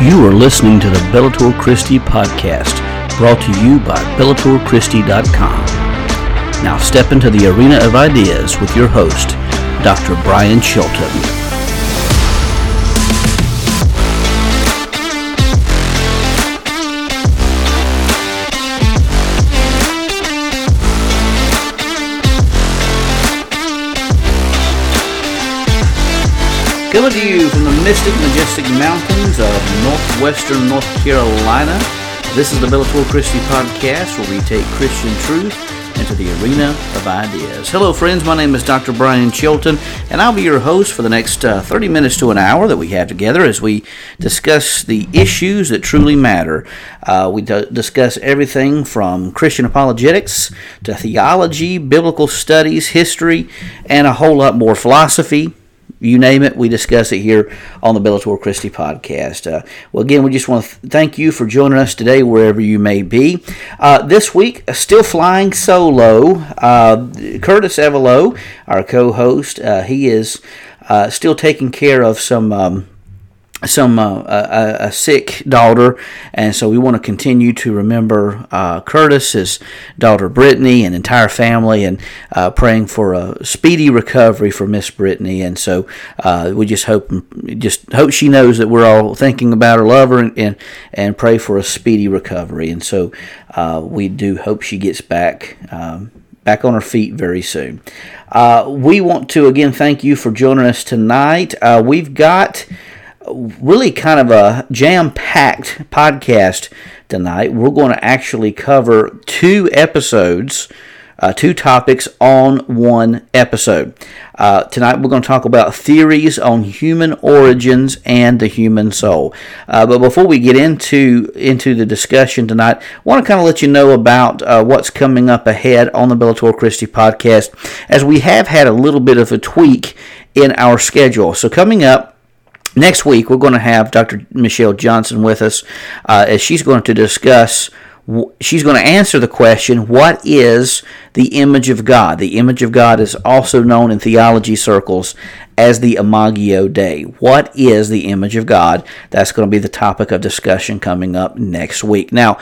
You are listening to the Bellator Christi podcast, brought to you by BellatorChristi.com. Now step into the arena of ideas with your host, Dr. Brian Chilton. Coming to you from mystic, majestic mountains of northwestern North Carolina, this is the Bellator Christi podcast where we take Christian truth into the arena of ideas. Hello, friends. My name is Dr. Brian Chilton, and I'll be your host for the next uh, 30 minutes to an hour that we have together as we discuss the issues that truly matter. Uh, we d- discuss everything from Christian apologetics to theology, biblical studies, history, and a whole lot more philosophy you name it, we discuss it here on the Bellator Christi podcast. Uh, well, again, we just want to th- thank you for joining us today, wherever you may be. Uh, this week, uh, still flying solo, uh, Curtis Evelo, our co host, uh, he is uh, still taking care of some. Um, some uh, a, a, sick daughter, and so we want to continue to remember uh, Curtis, his daughter Brittany, and entire family, and uh, praying for a speedy recovery for Miss Brittany. And so uh, we just hope, just hope she knows that we're all thinking about her, love her, and and, and pray for a speedy recovery. And so uh, we do hope she gets back. Um, back on her feet very soon. Uh, we want to again thank you for joining us tonight. we've got really kind of a jam packed podcast tonight. We're going to actually cover two episodes, uh, two topics on one episode. Uh, tonight we're going to talk about theories on human origins and the human soul. Uh, but before we get into into the discussion tonight, I want to kind of let you know about uh, what's coming up ahead on the Bellator Christi podcast, as we have had a little bit of a tweak in our schedule. So coming up Next week, we're going to have Dr. Michelle Johnson with us uh, as she's going to discuss, she's going to answer the question, What is the image of God? The image of God is also known in theology circles as the Imago Dei. What is the image of God? That's going to be the topic of discussion coming up next week. Now,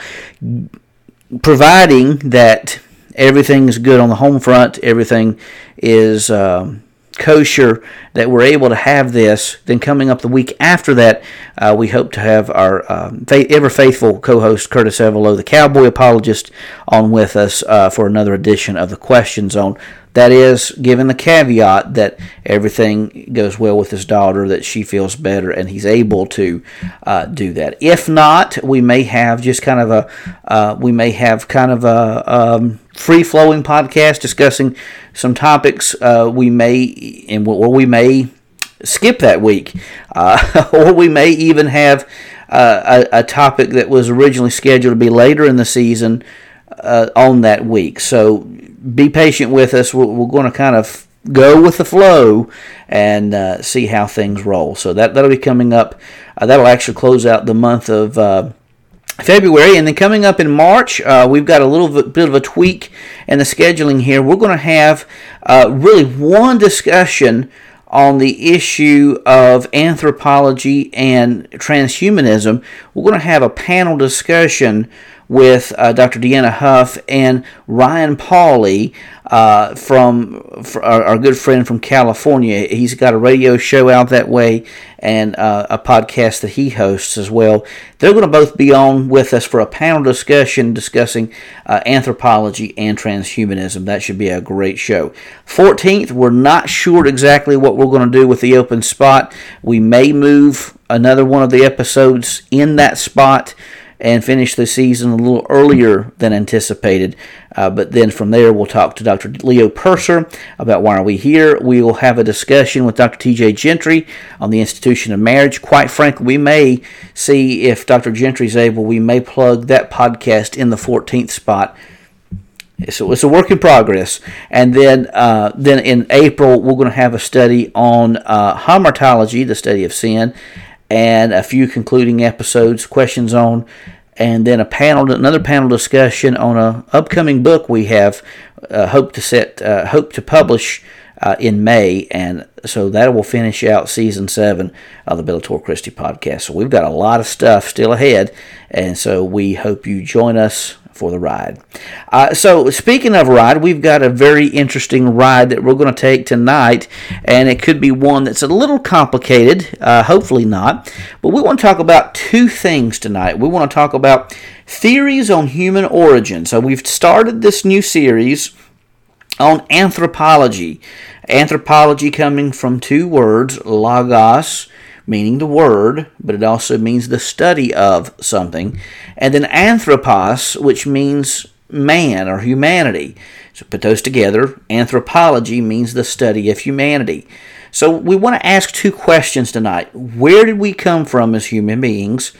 providing that everything is good on the home front, everything is. Um, kosher that we're able to have this. Then coming up the week after that, uh, we hope to have our um, ever faithful co-host Curtis Evelo, the cowboy apologist, on with us uh, for another edition of the Question Zone. That is, given the caveat that everything goes well with his daughter, that she feels better, and he's able to uh, do that. If not, we may have just kind of a, uh, we may have kind of a um, free flowing podcast discussing some topics. Uh, we may, and or we may skip that week, uh, or we may even have uh, a, a topic that was originally scheduled to be later in the season uh, on that week. So be patient with us. We're, we're going to kind of go with the flow and uh, see how things roll. So that that'll be coming up. Uh, that'll actually close out the month of. Uh, February, and then coming up in March, uh, we've got a little bit of a tweak in the scheduling here. We're going to have uh, really one discussion on the issue of anthropology and transhumanism. We're going to have a panel discussion with uh, Dr. Deanna Huff and Ryan Pauly uh, from our, our, good friend from California. He's got a radio show out that way and uh, a podcast that he hosts as well. They're going to both be on with us for a panel discussion discussing uh, anthropology and transhumanism. That should be a great show. 14th, we're not sure exactly what we're going to do with the open spot. We may move another one of the episodes in that spot and finish the season a little earlier than anticipated. Uh, but then from there, we'll talk to Dr. Leo Purser about why are we here. We will have a discussion with Dr. T.J. Gentry on the institution of marriage. Quite frankly, we may see if Dr. Gentry is able, we may plug that podcast in the 14th spot. So it's a work in progress. And then, uh, then in April, we're going to have a study on uh, the study of sin, and a few concluding episodes, questions on, and then a panel, another panel discussion on a upcoming book we have uh, hope to set, uh, hope to publish uh, in May, and so that will finish out season seven of the Bellator Christi podcast. So we've got a lot of stuff still ahead, and so we hope you join us for the ride. Uh, so, speaking of ride, we've got a very interesting ride that we're going to take tonight, and it could be one that's a little complicated, uh, hopefully not. But we want to talk about two things tonight. We want to talk about theories on human origin. So, we've started this new series on anthropology. Anthropology coming from two words, logos meaning the word, but it also means the study of something. And then anthropos, which means man or humanity. So put those together. Anthropology means the study of humanity. So we want to ask two questions tonight. Where did we come from as human beings?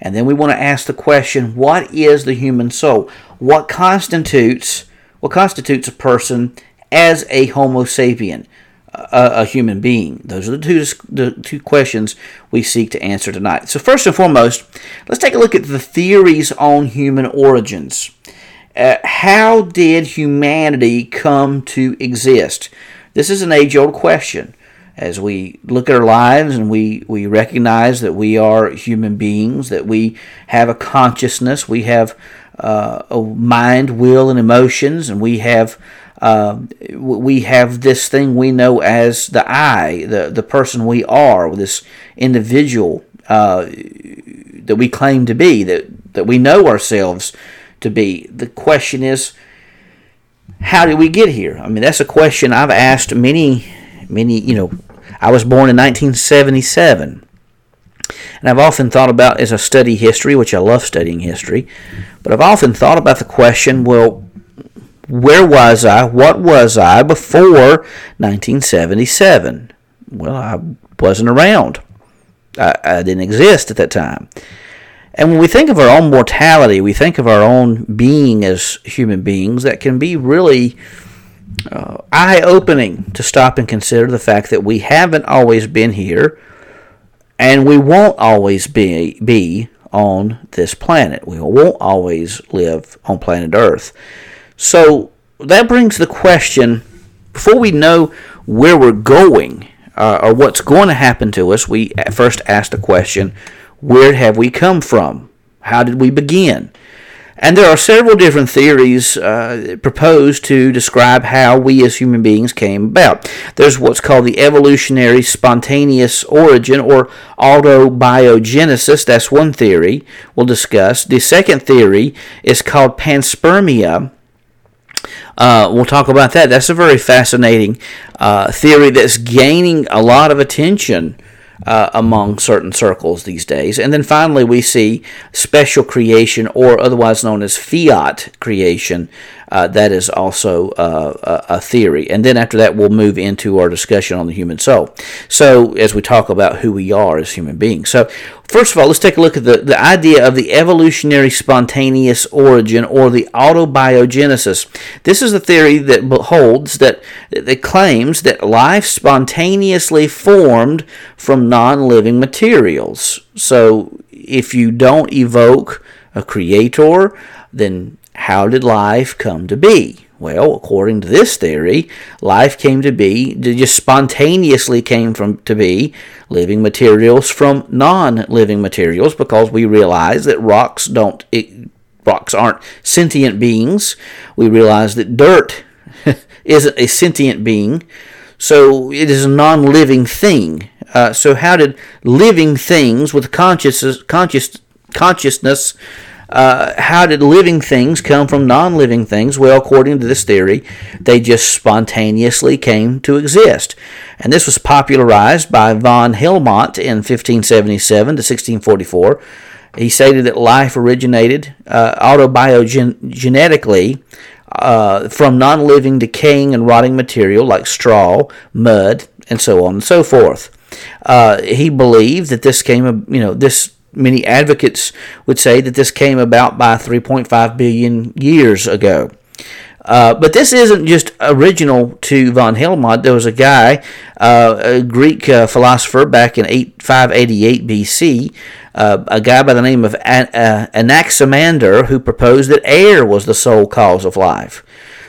And then we want to ask the question, what is the human soul? What constitutes what constitutes a person as a homo sapien? A, a, human being? Those are the two, the two questions we seek to answer tonight. So, first and foremost, let's take a look at the theories on human origins. Uh, how did humanity come to exist? This is an age old question. As we look at our lives and we, we recognize that we are human beings, that we have a consciousness, we have uh, mind, will, and emotions, and we have uh, we have this thing we know as the I, the, the person we are, this individual uh, that we claim to be, that, that we know ourselves to be. The question is, how did we get here? I mean, that's a question I've asked many, many, you know, I was born in 1977. And I've often thought about as I study history, which I love studying history, but I've often thought about the question well, where was I? What was I before 1977? Well, I wasn't around. I, I, didn't exist at that time. And when we think of our own mortality, we think of our own being as human beings, that can be really uh, eye opening to stop and consider the fact that we haven't always been here and we won't always be, be on this planet. We won't always live on planet Earth. So that brings the question before we know where we're going uh, or what's going to happen to us, we first ask the question where have we come from? How did we begin? And there are several different theories uh, proposed to describe how we as human beings came about. There's what's called the evolutionary spontaneous origin or autobiogenesis. That's one theory we'll discuss. The second theory is called panspermia uh, we'll talk about that. That's a very fascinating uh, theory that's gaining a lot of attention uh, among certain circles these days. And then finally, we see special creation, or otherwise known as fiat creation, uh, that is also uh, a theory. And then after that, we'll move into our discussion on the human soul. So, as we talk about who we are as human beings. So, first of all, let's take a look at the, the idea of the evolutionary spontaneous origin or the autobiogenesis. This is a theory that holds that, that claims that life spontaneously formed from non living materials. So, if you don't evoke a creator, then how did life come to be? Well, according to this theory, life came to be, just spontaneously came from to be living materials from non-living materials because we realize that rocks don't it, rocks aren't sentient beings. We realize that dirt isn't a sentient being, so it is a non-living thing. Uh, so how did living things with conscious conscious consciousness uh, how did living things come from non living things? Well, according to this theory, they just spontaneously came to exist. And this was popularized by von Helmont in 1577 to 1644. He stated that life originated uh, autobiogenetically uh, from non living, decaying, and rotting material like straw, mud, and so on and so forth. Uh, he believed that this came, you know, this many advocates would say that this came about by 3.5 billion years ago. Uh, but this isn't just original to von Helmont. There was a guy, uh, a Greek uh, philosopher back in 8, 588 BC, uh, a guy by the name of An- uh, Anaximander, who proposed that air was the sole cause of life.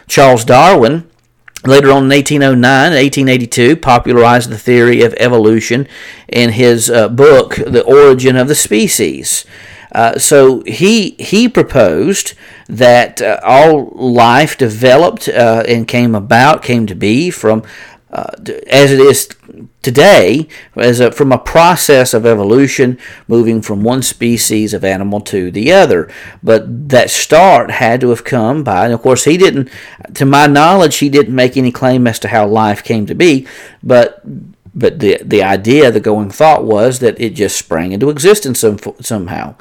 Charles Darwin Later on in 1809 and 1882, popularized the theory of evolution in his uh, book, The Origin of the Species. Uh, so he he proposed that uh, all life developed uh, and came about, came to be from uh, as it is today, as a, from a process of evolution, moving from one species of animal to the other. But that start had to have come by, and of course, he didn't, to my knowledge, he didn't make any claim as to how life came to be, but but the the idea, the going thought was that it just sprang into existence some, somehow.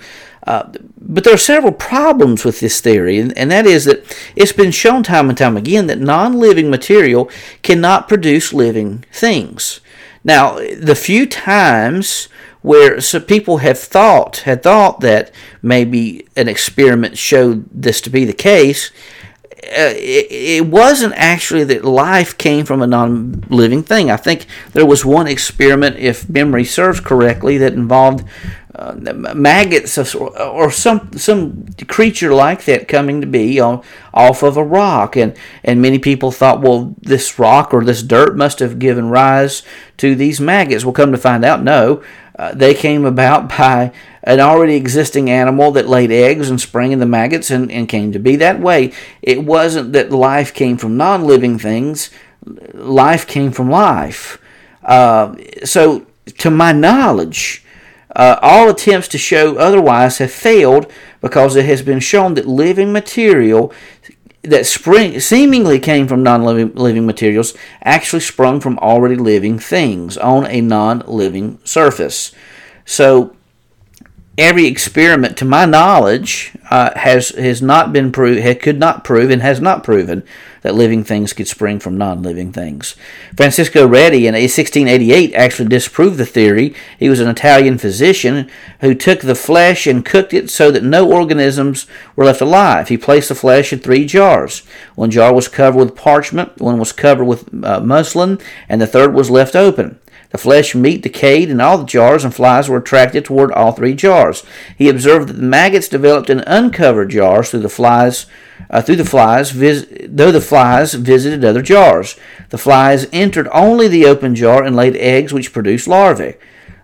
Uh, but there are several problems with this theory, and, and, that is that it's been shown time and time again that non living material cannot produce living things. Now, the few times where people have thought had thought that maybe an experiment showed this to be the case, uh, it, it, wasn't actually that life came from a non-living thing. I think there was one experiment, if memory serves correctly, that involved uh, maggots or some some creature like that coming to be on off of a rock. And and many people thought well this rock or this dirt must have given rise to these maggots. We'll come to find out no. Uh, they came about by an already existing animal that laid eggs and sprang in the maggots and, and came to be that way. It wasn't that life came from non-living things. Life came from life. Uh, so to my knowledge uh, all attempts to show otherwise have failed because it has been shown that living material that spring seemingly came from non-living living materials actually sprung from already living things on a non-living surface. So every experiment, to my knowledge, uh, has has not been proved, could not prove, and has not proven that living things could spring from non living things. Francisco Redi in 1688 actually disproved the theory. He was an Italian physician who took the flesh and cooked it so that no organisms were left alive. He placed the flesh in three jars. One jar was covered with parchment, one was covered with uh, muslin, and the third was left open. The flesh, meat decayed in all the jars, and flies were attracted toward all three jars. He observed that the maggots developed in uncovered jars through the flies uh, through the flies, vis- though the flies visited other jars. The flies entered only the open jar and laid eggs which produced larvae.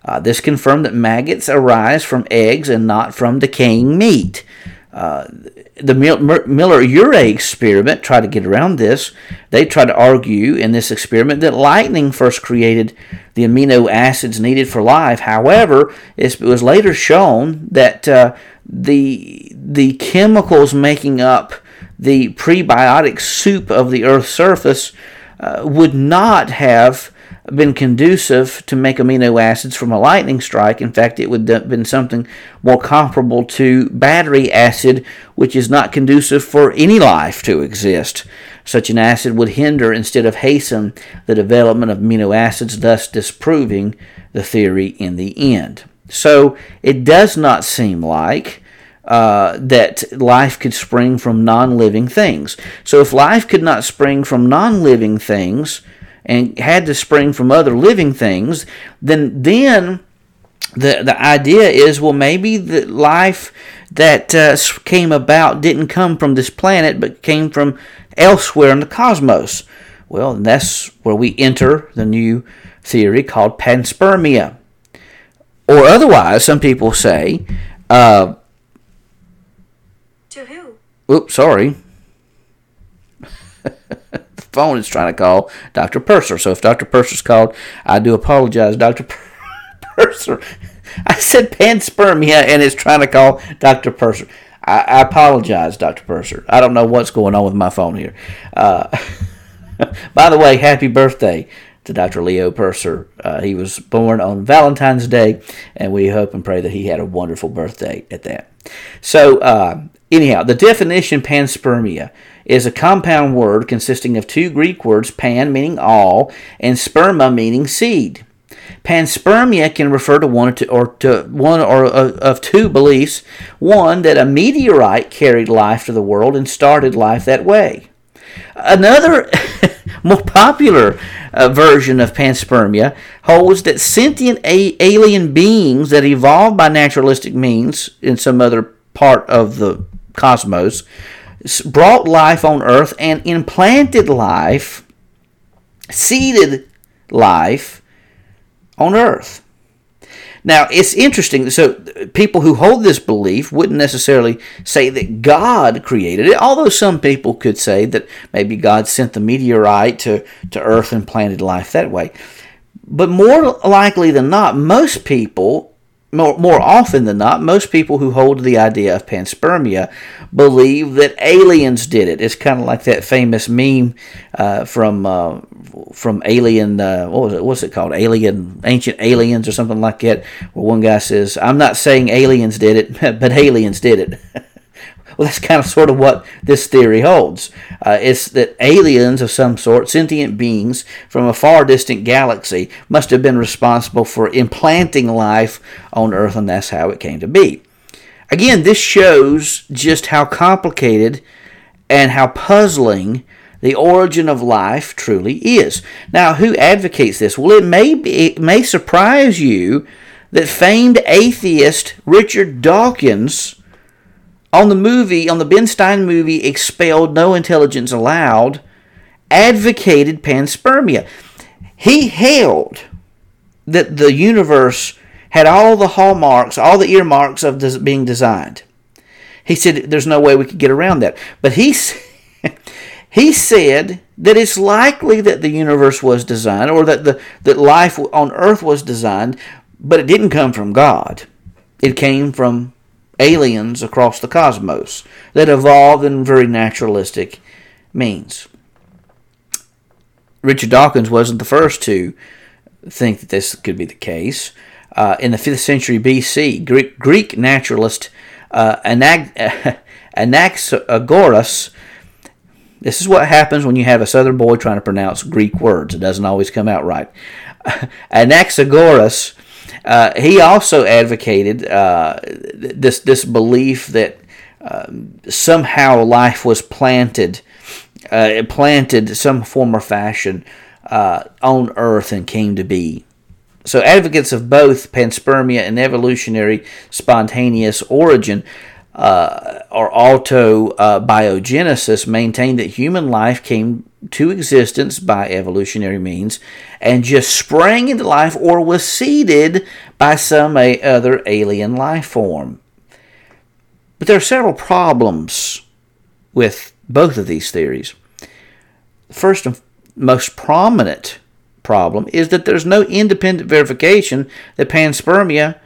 Uh, this confirmed that maggots arise from eggs and not from decaying meat. The Miller-Urey experiment tried to get around this. They tried to argue in this experiment that lightning first created the amino acids needed for life. However, it was later shown that uh, the the chemicals making up the prebiotic soup of the Earth's surface uh, would not have been conducive to make amino acids from a lightning strike. In fact, it would have been something more comparable to battery acid, which is not conducive for any life to exist. Such an acid would hinder instead of hasten the development of amino acids, thus disproving the theory in the end. So it does not seem like uh, that life could spring from non living things. So if life could not spring from non living things and had to spring from other living things, then then the the idea is well maybe the life that uh, came about didn't come from this planet but came from elsewhere in the cosmos. Well, that's where we enter the new theory called panspermia. Or otherwise, some people say uh, to who? Oops, sorry. Phone is trying to call Dr. Purser. So if Dr. Purser's called, I do apologize, Dr. Purser. I said panspermia and it's trying to call Dr. Purser. I, I, apologize, Dr. Purser. I don't know what's going on with my phone here. Uh, by the way, happy birthday to Dr. Leo Purser. Uh, he was born on Valentine's Day, and we hope and pray that he had a wonderful birthday at that. So, uh, Anyhow, the definition panspermia is a compound word consisting of two Greek words, pan meaning all, and sperma meaning seed. Panspermia can refer to one or, to, or to one or uh, of two beliefs: one that a meteorite carried life to the world and started life that way. Another more popular uh, version of panspermia holds that sentient a- alien beings that evolved by naturalistic means in some other part of the cosmos, brought life on earth and implanted life seeded life on earth. Now, it's interesting. So, people who hold this belief wouldn't necessarily say that God created it, although some people could say that maybe God sent the meteorite to, to Earth and planted life that way. But more likely than not, most people more, more often than not, most people who hold the idea of panspermia believe that aliens did it. It's kind of like that famous meme uh, from uh, from Alien. Uh, what was it? What's it called? Alien, Ancient Aliens, or something like that. Where one guy says, "I'm not saying aliens did it, but aliens did it." Well, that's kind of sort of what this theory holds. Uh, it's that aliens of some sort, sentient beings from a far distant galaxy, must have been responsible for implanting life on Earth, and that's how it came to be. Again, this shows just how complicated and how puzzling the origin of life truly is. Now, who advocates this? Well, it may be, it may surprise you that famed atheist Richard Dawkins on the movie, on the Ben Stein movie, Expelled, No Intelligence Allowed, advocated panspermia. He held that the universe had all the hallmarks, all the earmarks of being designed. He said there's no way we could get around that. But he, he said that it's likely that the universe was designed or that, the, that life on earth was designed, but it didn't come from God. It came from aliens across the cosmos that evolved in very naturalistic means. Richard Dawkins wasn't the first to think that this could be the case. Uh, in the 5th century BC, Greek, Greek naturalist uh, Anag- Anaxagoras. This is what happens when you have a southern boy trying to pronounce Greek words. It doesn't always come out right. Anaxagoras uh, he also advocated uh, this this belief that uh, somehow life was planted, uh, planted some form or fashion uh, on Earth and came to be. So advocates of both panspermia and evolutionary spontaneous origin uh, or autobiogenesis maintain that human life came to existence by evolutionary means and just sprang into life or was seeded by some other alien life form. But there are several problems with both of these theories. The first and most prominent problem is that there's no independent verification that panspermia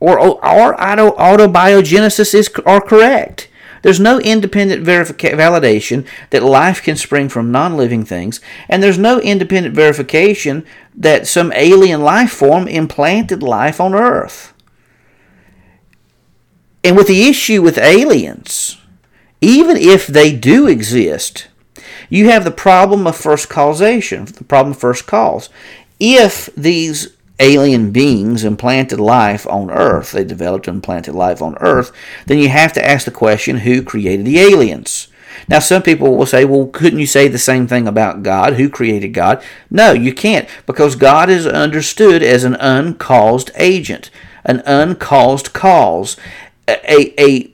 or, or autobiogenesis is, are correct. There's no independent verifica- validation that life can spring from non living things, and there's no independent verification that some alien life form implanted life on Earth. And with the issue with aliens, even if they do exist, you have the problem of first causation, the problem of first cause. If these alien beings implanted life on Earth, they developed and implanted life on Earth, then you have to ask the question who created the aliens? Now, some people will say, well, couldn't you say the same thing about God? Who created God? No, you can't, because God is understood as an uncaused agent, an uncaused cause, a, a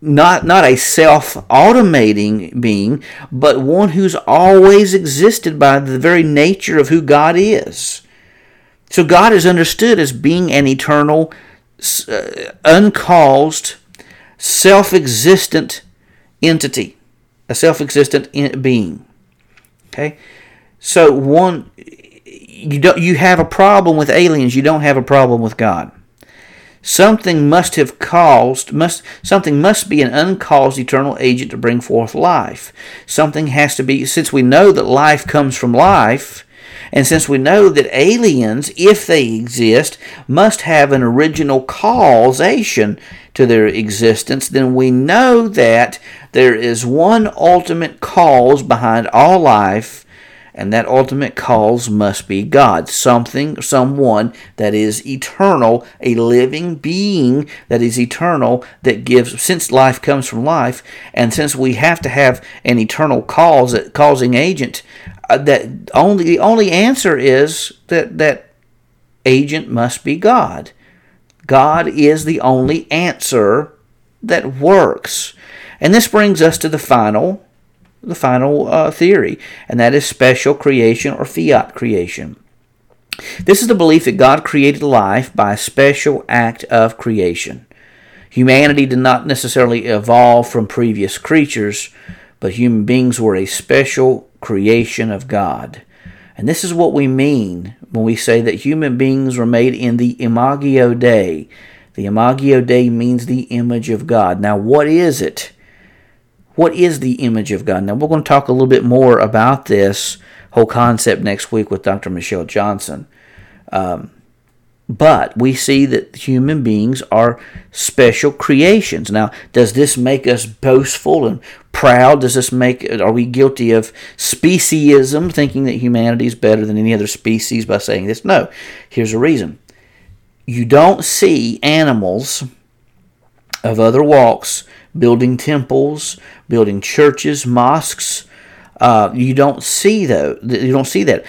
not not a self-automating being, but one who's always existed by the very nature of who God is. So God is understood as being an eternal, uh, uncaused, self existent entity, a self existent being. Okay? So, one, you, don't, you have a problem with aliens, you don't have a problem with God. Something must have caused, must something must be an uncaused eternal agent to bring forth life. Something has to be, since we know that life comes from life, and since we know that aliens, if they exist, must have an original causation to their existence, then we know that there is one ultimate cause behind all life, and that ultimate cause must be God. Something, someone that is eternal, a living being that is eternal, that gives, since life comes from life, and since we have to have an eternal cause, a causing agent, uh, that only the only answer is that that agent must be God. God is the only answer that works. And this brings us to the final the final uh, theory, and that is special creation or fiat creation. This is the belief that God created life by a special act of creation. Humanity did not necessarily evolve from previous creatures, but human beings were a special creation of God. And this is what we mean when we say that human beings were made in the Imago Dei. The Imago Dei means the image of God. Now, what is it? What is the image of God? Now, we're going to talk a little bit more about this whole concept next week with Dr. Michelle Johnson. Um, but we see that human beings are special creations. Now, does this make us boastful and proud? Does this make are we guilty of speciesism, thinking that humanity is better than any other species by saying this? No. Here's a reason. You don't see animals of other walks building temples, building churches, mosques. Uh, you don't see though. You don't see that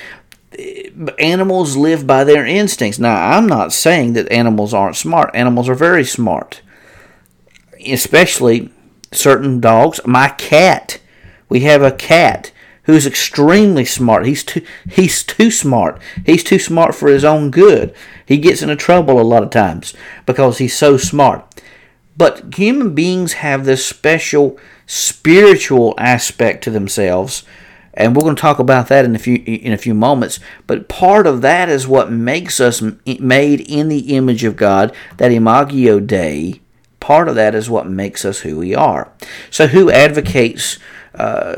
animals live by their instincts. Now, I'm not saying that animals aren't smart. Animals are very smart, especially certain dogs. My cat, we have a cat who's extremely smart. He's too he's too smart. He's too smart for his own good. He gets into trouble a lot of times because he's so smart. But human beings have this special spiritual aspect to themselves and we're going to talk about that in a few in a few moments. But part of that is what makes us made in the image of God. That imago Dei. Part of that is what makes us who we are. So, who advocates uh,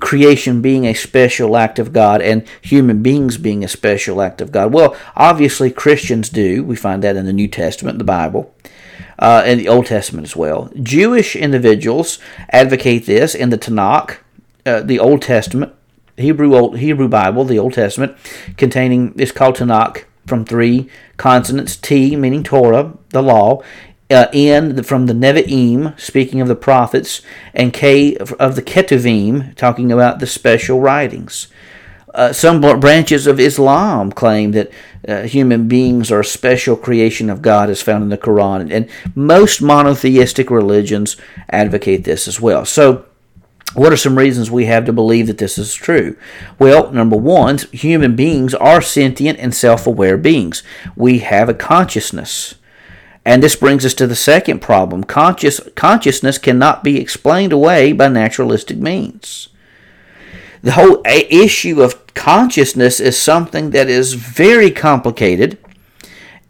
creation being a special act of God and human beings being a special act of God? Well, obviously Christians do. We find that in the New Testament, the Bible. Uh, and the Old Testament as well. Jewish individuals advocate this in the Tanakh, uh, the Old Testament, Hebrew Old Hebrew Bible, the Old Testament, containing is called Tanakh from three consonants: T meaning Torah, the law, uh, N from the Nevi'im, speaking of the prophets, and K of the Ketuvim, talking about the special writings. Uh, some branches of Islam claim that uh, human beings are a special creation of God as found in the Quran, and most monotheistic religions advocate this as well. So, what are some reasons we have to believe that this is true? Well, number one, human beings are sentient and self aware beings. We have a consciousness. And this brings us to the second problem. Conscious, consciousness cannot be explained away by naturalistic means. The whole issue of consciousness is something that is very complicated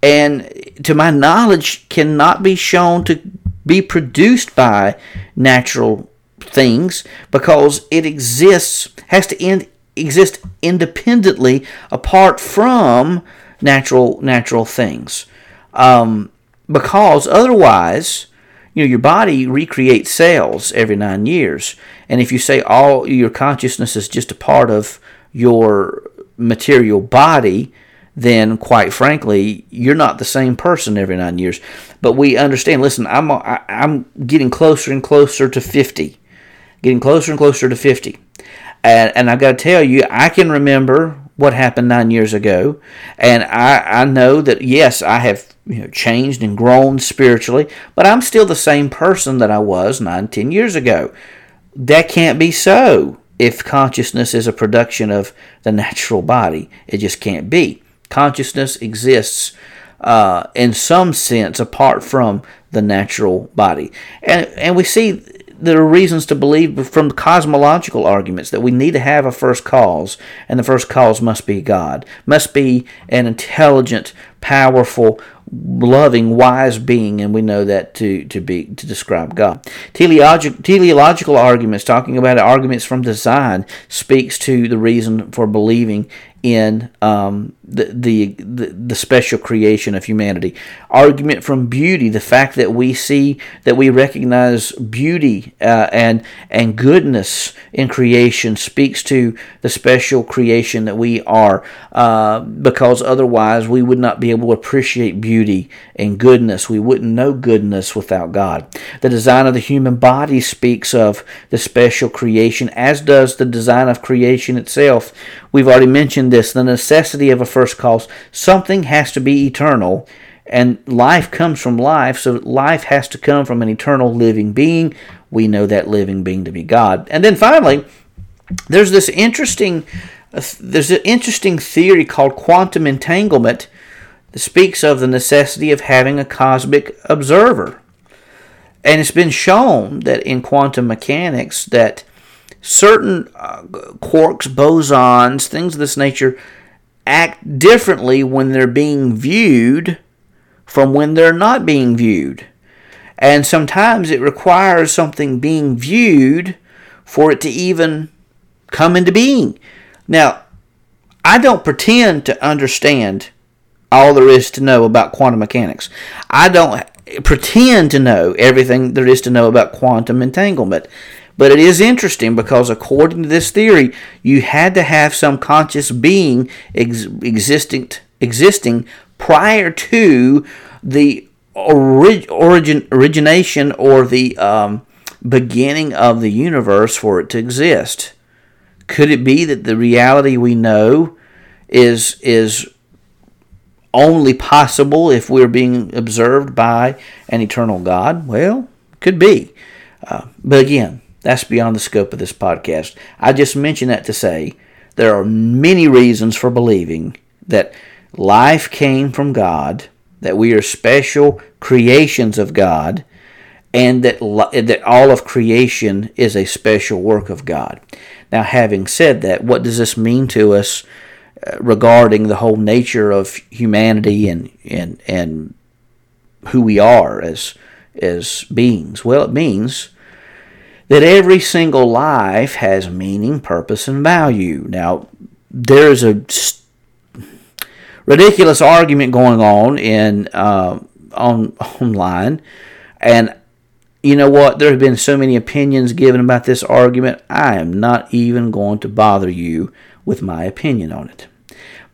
and, to my knowledge, cannot be shown to be produced by natural things because it exists has to end, exist independently apart from natural natural things. Um, because otherwise you know your body recreates cells every nine years and if you say all your consciousness is just a part of your material body then quite frankly you're not the same person every nine years but we understand listen i'm i'm getting closer and closer to 50 getting closer and closer to 50. And, and I've got to tell you, I can remember what happened nine years ago, and I, I know that yes, I have you know changed and grown spiritually, but I'm still the same person that I was nine, ten years ago. That can't be so if consciousness is a production of the natural body. It just can't be. Consciousness exists uh, in some sense apart from the natural body, and and we see there are reasons to believe from cosmological arguments that we need to have a first cause, and the first cause must be God, must be an intelligent, powerful, loving, wise being, and we know that to, to be to describe God. Teleological, teleological arguments, talking about arguments from design, speaks to the reason for believing in um, the, the, the the special creation of humanity. Argument from beauty, the fact that we see that we recognize beauty uh, and and goodness in creation speaks to the special creation that we are, uh, because otherwise we would not be able to appreciate beauty and goodness. We wouldn't know goodness without God. The design of the human body speaks of the special creation, as does the design of creation itself. We've already mentioned this the necessity of a first cause. Something has to be eternal And life comes from life, so life has to come from an eternal living being. We know that living being to be God. And then finally, there's this interesting uh, there's an interesting theory called quantum entanglement that speaks of the necessity of having a cosmic observer. And it's been shown that in quantum mechanics that certain uh, quarks, bosons, things of this nature act differently when they're being viewed from when they're not being viewed. And sometimes it requires something being viewed for it to even come into being. Now, I don't pretend to understand all there is to know about quantum mechanics. I don't pretend to know everything there is to know about quantum entanglement. But it is interesting because, according to this theory, you had to have some conscious being ex- existing, existing prior to the orig- origin, origination or the um, beginning of the universe for it to exist. Could it be that the reality we know is is only possible if we're being observed by an eternal God? Well, could be. Uh, but again, that's beyond the scope of this podcast. I just mention that to say there are many reasons for believing that life came from God, that we are special creations of God, and that, that all of creation is a special work of God. Now, having said that, what does this mean to us uh, regarding the whole nature of humanity and, and, and who we are as, as beings? Well, it means that every single life has meaning, purpose, and value. Now, there's a ridiculous argument going on in uh, on online, and you know what? There have been so many opinions given about this argument. I am not even going to bother you with my opinion on it.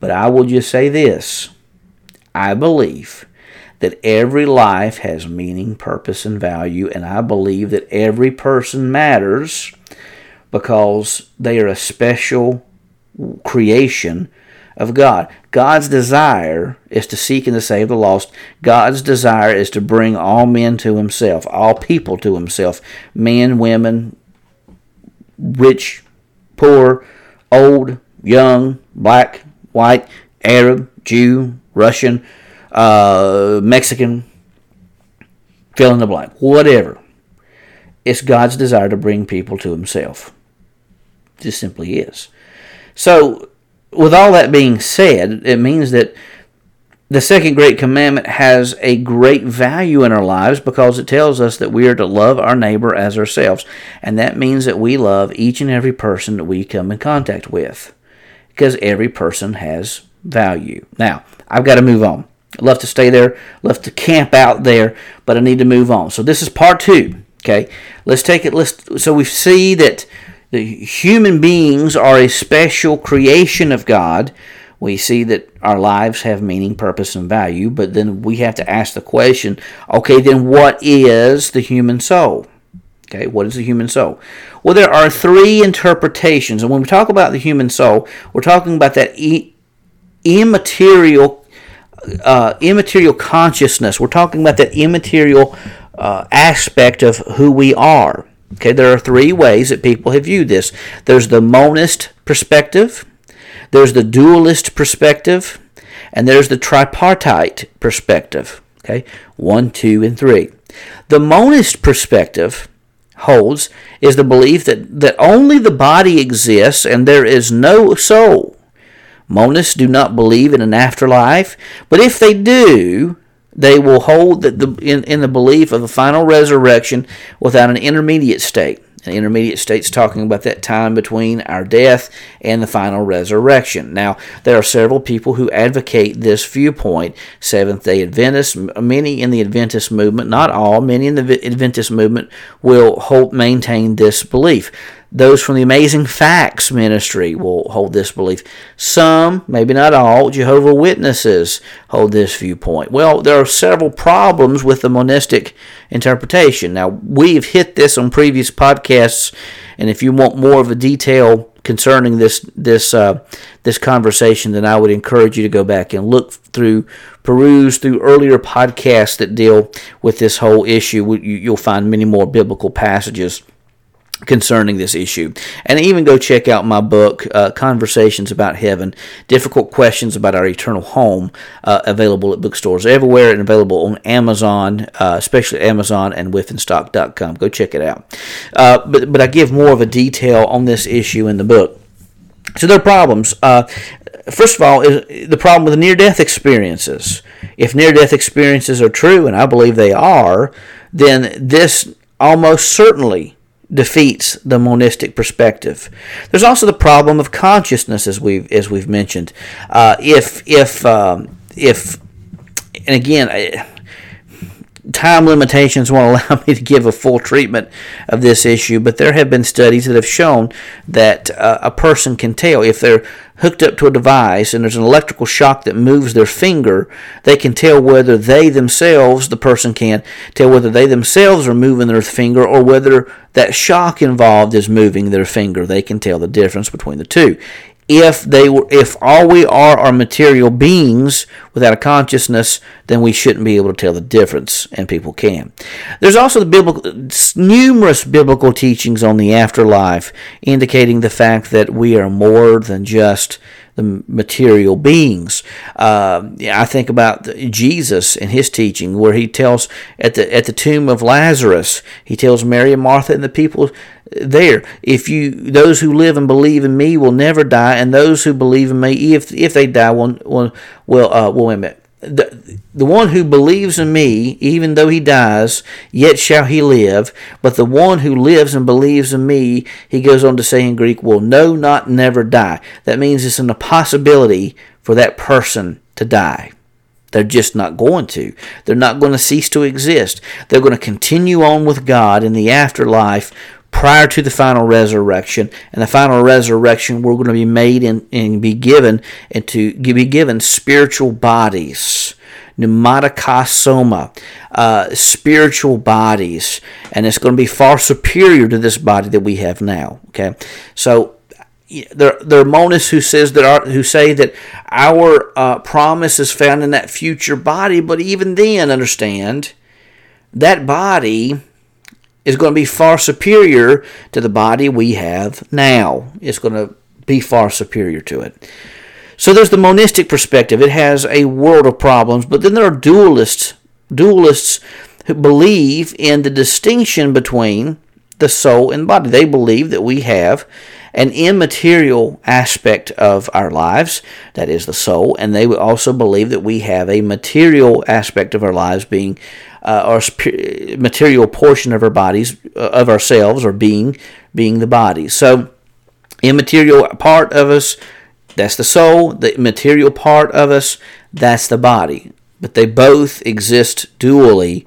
But I will just say this: I believe that every life has meaning, purpose, and value, and I believe that every person matters because they are a special creation of God. God's desire is to seek and to save the lost. God's desire is to bring all men to Himself, all people to Himself men, women, rich, poor, old, young, black, white, Arab, Jew, Russian, uh, Mexican, fill in the blank, whatever. It's God's desire to bring people to Himself. It just simply is. So, with all that being said, it means that the second great commandment has a great value in our lives because it tells us that we are to love our neighbor as ourselves. And that means that we love each and every person that we come in contact with because every person has value. Now, I've got to move on. I love to stay there, love to camp out there, but I need to move on. So this is part two. Okay, let's take it. Let's so we see that the human beings are a special creation of God. We see that our lives have meaning, purpose, and value, but then we have to ask the question: Okay, then what is the human soul? Okay, what is the human soul? Well, there are three interpretations, and when we talk about the human soul, we're talking about that e- immaterial uh, immaterial consciousness. We're talking about that immaterial uh, aspect of who we are. Okay, there are three ways that people have viewed this. There's the monist perspective, there's the dualist perspective, and there's the tripartite perspective. Okay, one, two, and three. The monist perspective holds is the belief that, that only the body exists and there is no soul. Monists do not believe in an afterlife, but if they do, they will hold that the, in, in the belief of a final resurrection without an intermediate state. An intermediate state's talking about that time between our death and the final resurrection. Now, there are several people who advocate this viewpoint. Seventh day Adventists, many in the Adventist movement, not all, many in the Adventist movement will hold, maintain this belief. Those from the Amazing Facts ministry will hold this belief. Some, maybe not all, Jehovah Witnesses hold this viewpoint. Well, there are several problems with the monistic interpretation. Now, we've hit this on previous podcasts, and if you want more of a detail concerning this this uh, this conversation, then I would encourage you to go back and look through, peruse through earlier podcasts that deal with this whole issue. You'll find many more biblical passages concerning this issue. And even go check out my book, uh, Conversations About Heaven Difficult Questions About Our Eternal Home, uh, available at bookstores everywhere and available on Amazon, uh, especially Amazon and wipfandstock.com. Go check it out. Uh, but, but I give more of a detail on this issue in the book. So there are problems. Uh, first of all, is the problem with near death experiences. If near death experiences are true, and I believe they are, then this almost certainly defeats the monistic perspective. There's also the problem of consciousness, as we've as we've mentioned. Uh, if if um, if and again. I, time limitations won't allow me to give a full treatment of this issue, but there have been studies that have shown that uh, a person can tell if they're hooked up to a device and there's an electrical shock that moves their finger, they can tell whether they themselves, the person can tell whether they themselves are moving their finger or whether that shock involved is moving their finger. They can tell the difference between the two if they were if all we are are material beings without a consciousness then we shouldn't be able to tell the difference and people can. There's also the biblical numerous biblical teachings on the afterlife indicating the fact that we are more than just the material beings. Uh, I think about Jesus and his teaching, where he tells at the at the tomb of Lazarus, he tells Mary and Martha and the people there, if you those who live and believe in me will never die, and those who believe in me, if if they die, will will will uh, well, wait a minute the, the one who believes in me, even though he dies, yet shall he live. But the one who lives and believes in me, he goes on to say in Greek, will no, not never die. That means it's an impossibility for that person to die. They're just not going to. They're not going to cease to exist. They're going to continue on with God in the afterlife prior to the final resurrection. And the final resurrection, we're going to be made and, and be given and to be given spiritual bodies. Pneumatikosoma, uh, spiritual bodies, and it's going to be far superior to this body that we have now. Okay, so there, there are monists who says that who say that our uh, promise is found in that future body, but even then, understand that body is going to be far superior to the body we have now. It's going to be far superior to it. So there's the monistic perspective. It has a world of problems, but then there are dualists, dualists who believe in the distinction between the soul and body. They believe that we have an immaterial aspect of our lives, that is the soul, and they also believe that we have a material aspect of our lives being uh, our material portion of our bodies, uh, of ourselves, or being, being the body. So, immaterial part of us, that's the soul. The material part of us, that's the body. But they both exist dually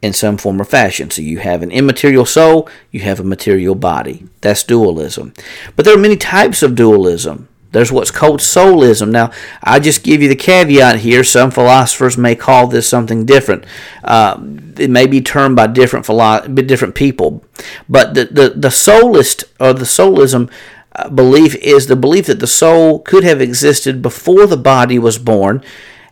in some form or fashion. So you have an immaterial soul, you have a material body. That's dualism. But there are many types of dualism. There's what's called soulism. Now, I just give you the caveat here. Some philosophers may call this something different. Uh, it may be termed by different philo- different people, but the the, the soulist or the soulism uh, belief is the belief that the soul could have existed before the body was born.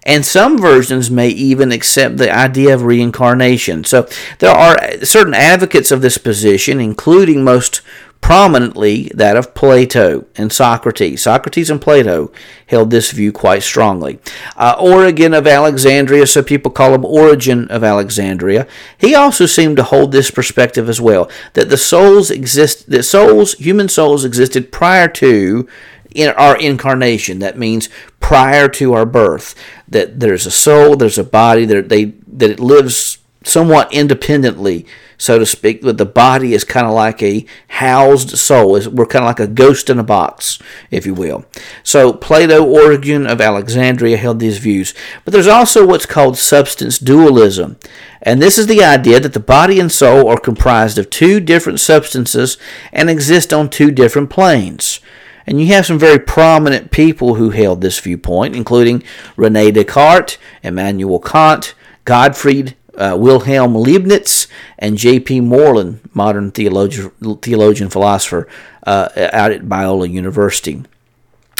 And some versions may even accept the idea of reincarnation. So there are certain advocates of this position, including most prominently that of Plato and Socrates. Socrates and Plato held this view quite strongly. Uh, Origen of Alexandria, so people call him Origen of Alexandria, he also seemed to hold this perspective as well that the souls exist, that souls, human souls existed prior to in our incarnation. That means prior to our birth. That there's a soul, there's a body, that they that it lives somewhat independently so to speak, but the body is kind of like a housed soul. We're kind of like a ghost in a box, if you will. So Plato, Origen of Alexandria held these views. But there's also what's called substance dualism. And this is the idea that the body and soul are comprised of two different substances and exist on two different planes. And you have some very prominent people who held this viewpoint, including Rene Descartes, Immanuel Kant, Gottfried uh, Wilhelm Leibniz and J.P. Moreland, modern theologian, theologian philosopher uh, out at Biola University.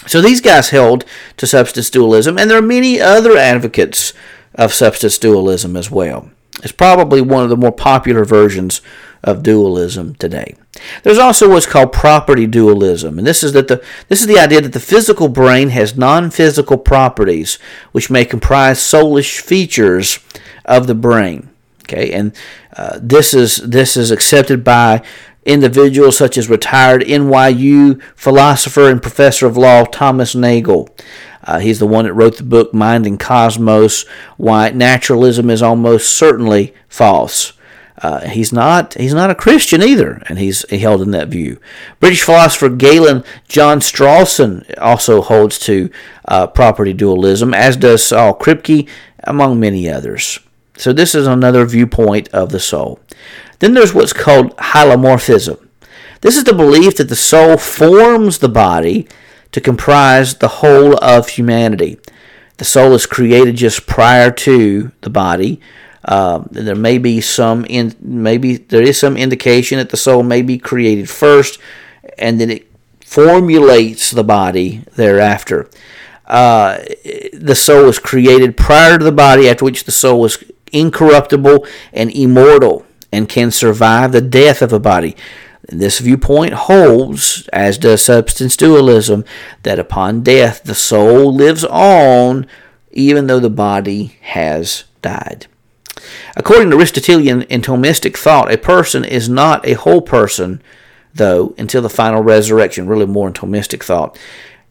So these guys held to substance dualism, and there are many other advocates of substance dualism as well. It's probably one of the more popular versions of dualism today. There's also what's called property dualism, and this is that the this is the idea that the physical brain has non-physical properties which may comprise soulish features of the brain. Okay, and uh, this is this is accepted by individuals such as retired NYU philosopher and professor of law Thomas Nagel. Uh, he's the one that wrote the book Mind and Cosmos Why Naturalism is Almost Certainly False. Uh, he's not he's not a Christian either, and he's held in that view. British philosopher Galen John Strawson also holds to uh, property dualism, as does Saul Kripke, among many others. So this is another viewpoint of the soul. Then there's what's called hylomorphism. This is the belief that the soul forms the body to comprise the whole of humanity. The soul is created just prior to the body. Uh, there may be some in, maybe there is some indication that the soul may be created first, and then it formulates the body thereafter. Uh, the soul is created prior to the body, after which the soul is incorruptible and immortal and can survive the death of a body. This viewpoint holds, as does substance dualism, that upon death the soul lives on even though the body has died. According to Aristotelian and Thomistic thought, a person is not a whole person, though, until the final resurrection, really more in Thomistic thought.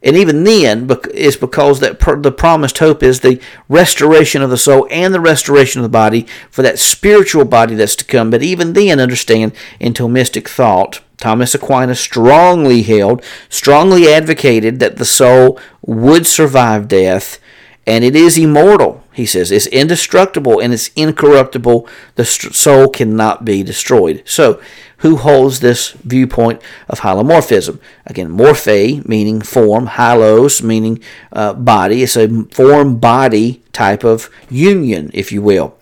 And even then, it's because that the promised hope is the restoration of the soul and the restoration of the body for that spiritual body that's to come. But even then, understand in Thomistic thought, Thomas Aquinas strongly held, strongly advocated that the soul would survive death and it is immortal. He says it's indestructible and it's incorruptible. The soul cannot be destroyed. So, who holds this viewpoint of hylomorphism? Again, morphe meaning form, hylos meaning uh, body. It's a form body type of union, if you will.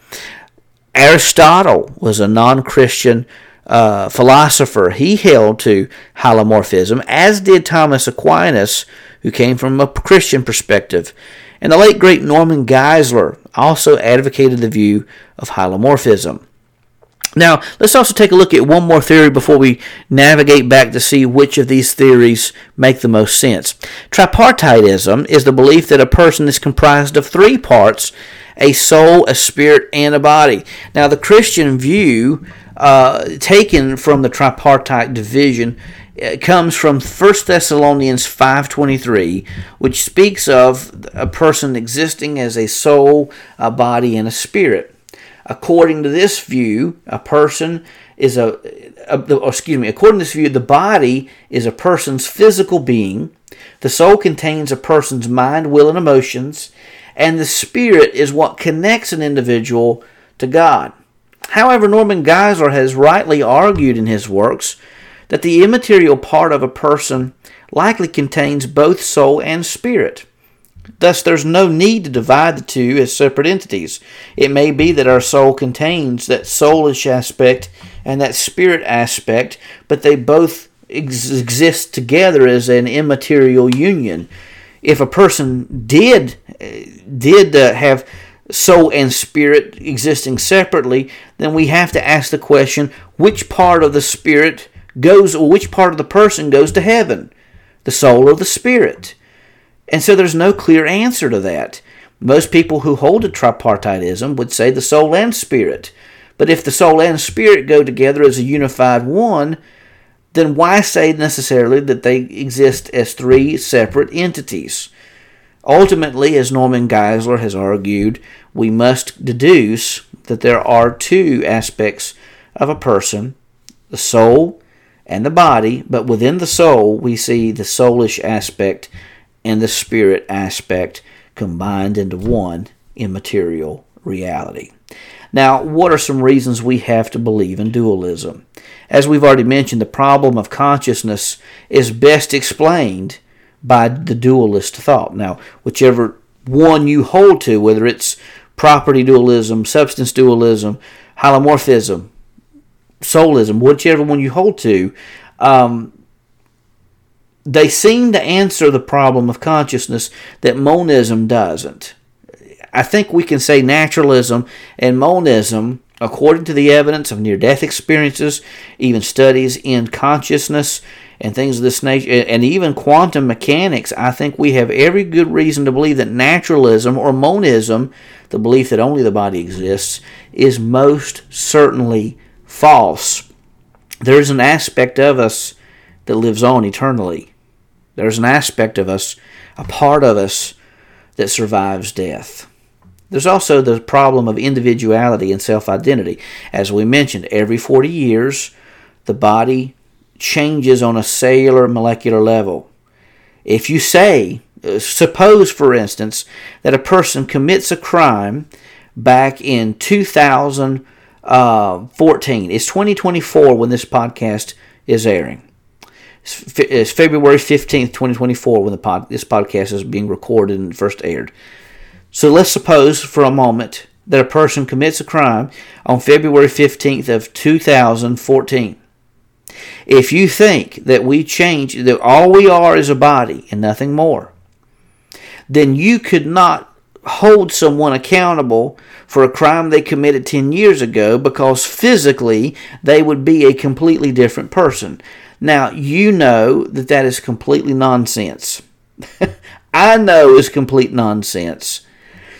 Aristotle was a non Christian uh, philosopher. He held to hylomorphism, as did Thomas Aquinas, who came from a Christian perspective. And the late great Norman Geisler also advocated the view of hylomorphism. Now, let's also take a look at one more theory before we navigate back to see which of these theories make the most sense. Tripartitism is the belief that a person is comprised of three parts a soul, a spirit, and a body. Now, the Christian view, uh, taken from the tripartite division, it comes from 1 Thessalonians 5:23, which speaks of a person existing as a soul, a body, and a spirit. According to this view, a person is a, a oh, excuse me, according to this view, the body is a person's physical being, the soul contains a person's mind, will, and emotions, and the spirit is what connects an individual to God. However, Norman Geisler has rightly argued in his works that the immaterial part of a person likely contains both soul and spirit. Thus, there's no need to divide the two as separate entities. It may be that our soul contains that soulish aspect and that spirit aspect, but they both ex- exist together as an immaterial union. If a person did did uh, have soul and spirit existing separately, then we have to ask the question: which part of the spirit goes, or which part of the person goes to heaven, the soul or the spirit? And so there's no clear answer to that. Most people who hold to tripartitism would say the soul and spirit. But if the soul and spirit go together as a unified one, then why say necessarily that they exist as three separate entities? Ultimately, as Norman Geisler has argued, we must deduce that there are two aspects of a person the soul and the body, but within the soul, we see the soulish aspect and the spirit aspect combined into one immaterial reality. Now, what are some reasons we have to believe in dualism? As we've already mentioned, the problem of consciousness is best explained by the dualist thought. Now, whichever one you hold to, whether it's property dualism, substance dualism, hylomorphism, soulism, whichever one you hold to, um, they seem to answer the problem of consciousness that monism doesn't. I think we can say naturalism and monism, according to the evidence of near death experiences, even studies in consciousness and things of this nature, and even quantum mechanics, I think we have every good reason to believe that naturalism or monism, the belief that only the body exists, is most certainly false. There's an aspect of us that lives on eternally. There's an aspect of us, a part of us, that survives death. There's also the problem of individuality and self identity. As we mentioned, every 40 years, the body changes on a cellular molecular level. If you say, uh, suppose for instance, that a person commits a crime back in 2014, uh, 14. it's 2024 when this podcast is airing. It's February 15th, 2024, when the pod, this podcast is being recorded and first aired. So let's suppose for a moment that a person commits a crime on February 15th of 2014. If you think that we change, that all we are is a body and nothing more, then you could not hold someone accountable for a crime they committed 10 years ago because physically they would be a completely different person. Now, you know that that is completely nonsense. I know it's complete nonsense.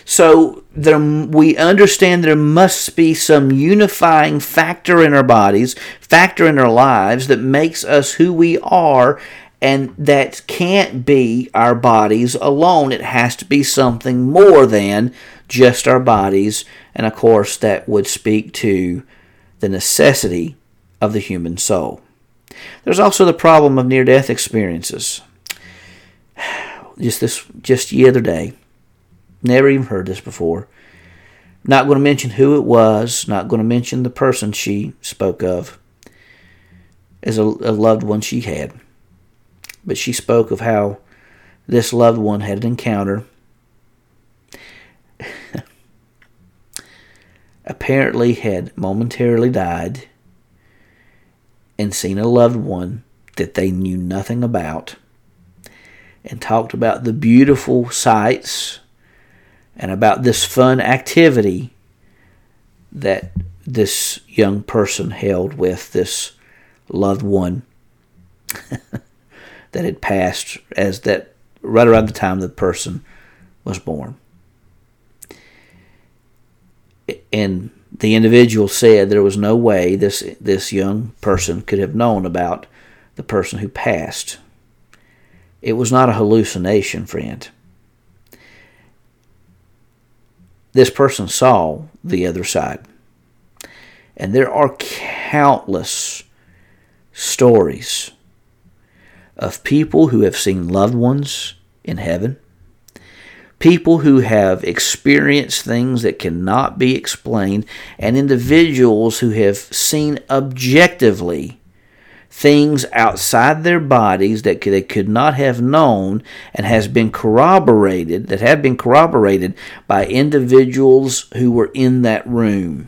So there, we understand there must be some unifying factor in our bodies, factor in our lives that makes us who we are, and that can't be our bodies alone. It has to be something more than just our bodies, and of course, that would speak to the necessity of the human soul. There's also the problem of near death experiences. Just this just the other day. Never even heard this before. Not going to mention who it was, not going to mention the person she spoke of as a, a loved one she had. But she spoke of how this loved one had an encounter. apparently had momentarily died and seen a loved one that they knew nothing about and talked about the beautiful sights and about this fun activity that this young person held with this loved one that had passed as that right around the time the person was born. And the individual said there was no way this this young person could have known about the person who passed. It was not a hallucination, friend. This person saw the other side. And there are countless stories of people who have seen loved ones in heaven people who have experienced things that cannot be explained, and individuals who have seen objectively things outside their bodies that they could not have known and has been corroborated that have been corroborated by individuals who were in that room.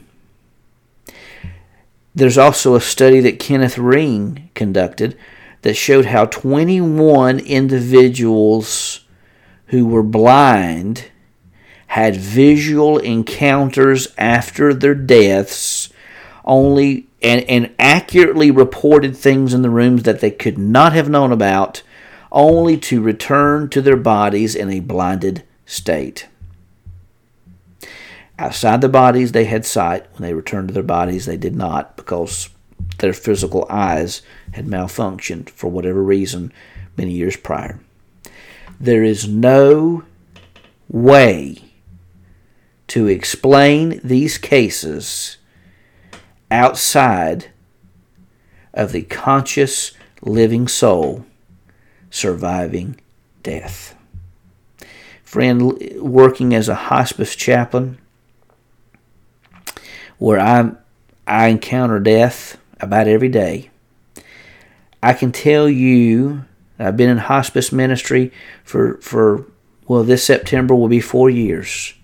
There's also a study that Kenneth Ring conducted that showed how 21 individuals who were blind had visual encounters after their deaths only and, and accurately reported things in the rooms that they could not have known about only to return to their bodies in a blinded state. Outside the bodies they had sight. When they returned to their bodies they did not because their physical eyes had malfunctioned for whatever reason many years prior there is no way to explain these cases outside of the conscious living soul surviving death. Friend, working as a hospice chaplain, where I, I encounter death about every day, I can tell you I've been in hospice ministry for, for well, this September will be four years.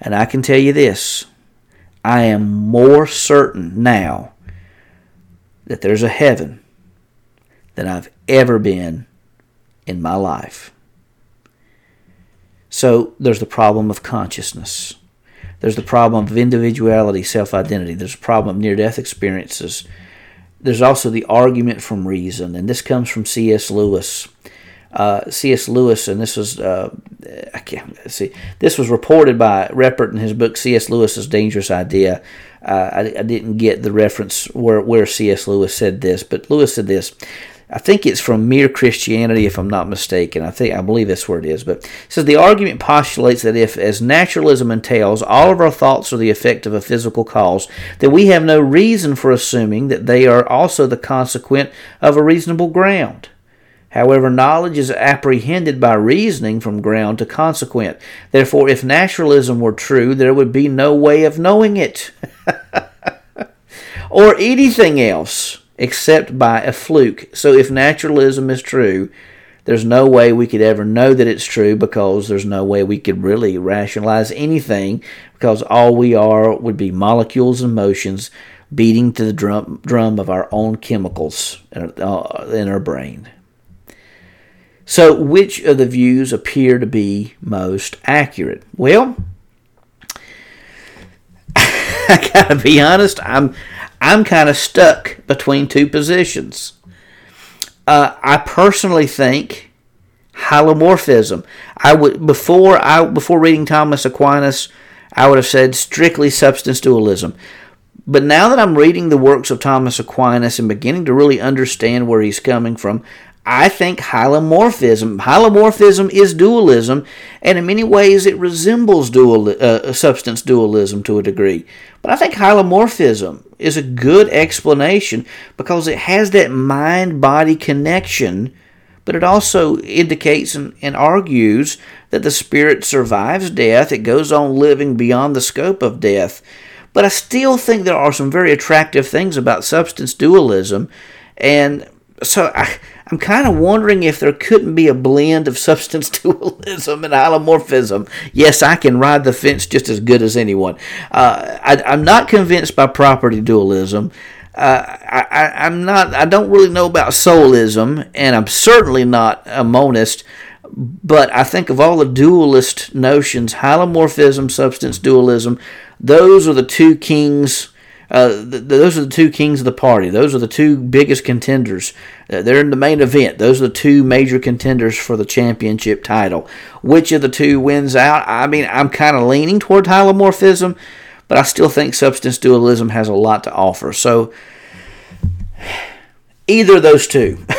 And I can tell you this I am more certain now that there's a heaven than I've ever been in my life. So there's the problem of consciousness. There's the problem of individuality, self identity. There's a problem of near death experiences. There's also the argument from reason, and this comes from C.S. Lewis. Uh, C.S. Lewis, and this was uh, I can't see. This was reported by Reppert in his book C.S. Lewis's Dangerous Idea. Uh, I, I, didn't get the reference where where C.S. Lewis said this, but Lewis said this. I think it's from Mere Christianity, if I'm not mistaken. I think I believe that's where it is. But it says the argument postulates that if, as naturalism entails, all of our thoughts are the effect of a physical cause, then we have no reason for assuming that they are also the consequent of a reasonable ground. However, knowledge is apprehended by reasoning from ground to consequent. Therefore, if naturalism were true, there would be no way of knowing it. or anything else except by a fluke. So if naturalism is true, there's no way we could ever know that it's true because there's no way we could really rationalize anything because all we are would be molecules and motions beating to the drum, drum of our own chemicals in our, uh, in our brain. So, which of the views appear to be most accurate? Well, I gotta be honest, I'm I'm kind of stuck between two positions. Uh, I personally think hylomorphism. I would before I before reading Thomas Aquinas, I would have said strictly substance dualism. But now that I'm reading the works of Thomas Aquinas and beginning to really understand where he's coming from, I think hylomorphism. Hylomorphism is dualism, and in many ways it resembles dual uh, substance dualism to a degree. But I think hylomorphism is a good explanation because it has that mind-body connection, but it also indicates and, and argues that the spirit survives death. It goes on living beyond the scope of death. But I still think there are some very attractive things about substance dualism, and so I, I'm kind of wondering if there couldn't be a blend of substance dualism and hylomorphism. Yes, I can ride the fence just as good as anyone. Uh, I, am not convinced by property dualism. Uh, I, am not. I don't really know about soulism, and I'm certainly not a monist. But I think of all the dualist notions, hylomorphism, substance dualism, those are the two kings uh, th- those are the two kings of the party. Those are the two biggest contenders. Uh, they're in the main event. Those are the two major contenders for the championship title. Which of the two wins out? I mean, I'm kind of leaning toward hylomorphism, but I still think substance dualism has a lot to offer. So, either of those two.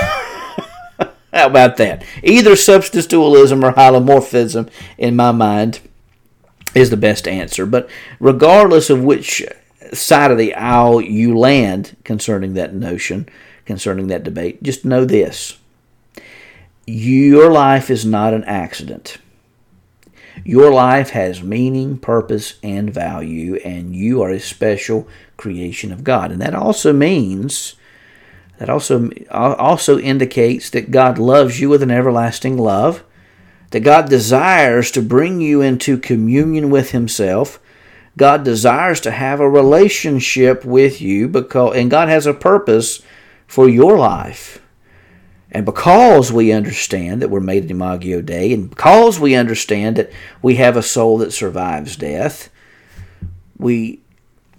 How about that? Either substance dualism or hylomorphism, in my mind, is the best answer. But regardless of which side of the aisle you land concerning that notion, concerning that debate, just know this your life is not an accident. Your life has meaning, purpose, and value, and you are a special creation of God. And that also means, that also, also indicates that God loves you with an everlasting love, that God desires to bring you into communion with Himself, God desires to have a relationship with you because and God has a purpose for your life. And because we understand that we're made in Imago Dei, and because we understand that we have a soul that survives death, we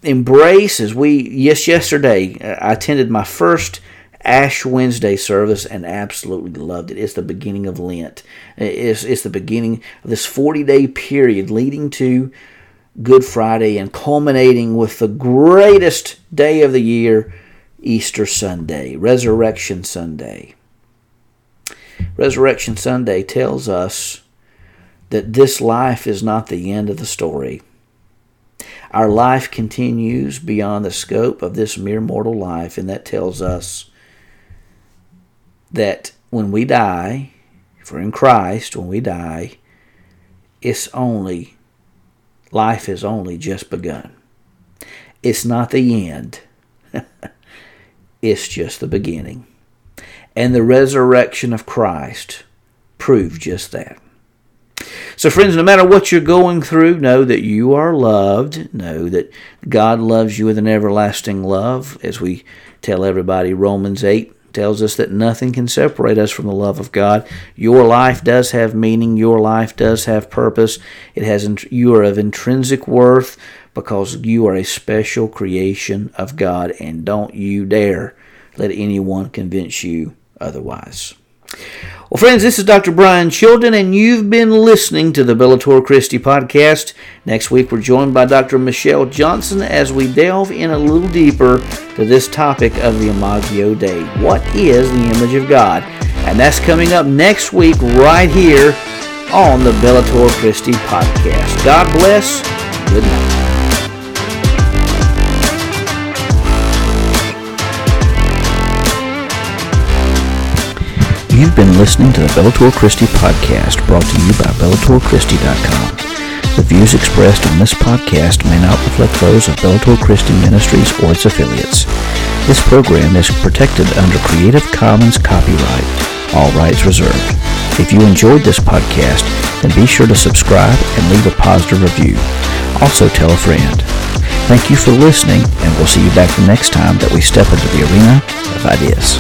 embrace as we yes yesterday uh, I attended my first Ash Wednesday service and absolutely loved it. It's the beginning of Lent. It's, it's the beginning of this 40 day period leading to Good Friday and culminating with the greatest day of the year, Easter Sunday, Resurrection Sunday. Resurrection Sunday tells us that this life is not the end of the story. Our life continues beyond the scope of this mere mortal life, and that tells us that when we die, if we're in Christ, when we die, it's only life has only just begun. It's not the end, it's just the beginning. And the resurrection of Christ proved just that. So, friends, no matter what you're going through, know that you are loved. Know that God loves you with an everlasting love. As we tell everybody, Romans 8 tells us that nothing can separate us from the love of God. Your life does have meaning. Your life does have purpose. It has you are of intrinsic worth because you are a special creation of God and don't you dare let anyone convince you otherwise. Well, friends, this is Dr. Brian Chilton, and you've been listening to the Bellator Christi podcast. Next week, we're joined by Dr. Michelle Johnson as we delve in a little deeper to this topic of the Imago Dei. What is the image of God? And that's coming up next week, right here on the Bellator Christi podcast. God bless. Good night. You've been listening to the Bellator Christi podcast brought to you by BellatorChristi.com. The views expressed on this podcast may not reflect those of Bellator Christi Ministries or its affiliates. This program is protected under Creative Commons copyright, all rights reserved. If you enjoyed this podcast, then be sure to subscribe and leave a positive review. Also tell a friend. Thank you for listening, and we'll see you back the next time that we step into the arena of ideas.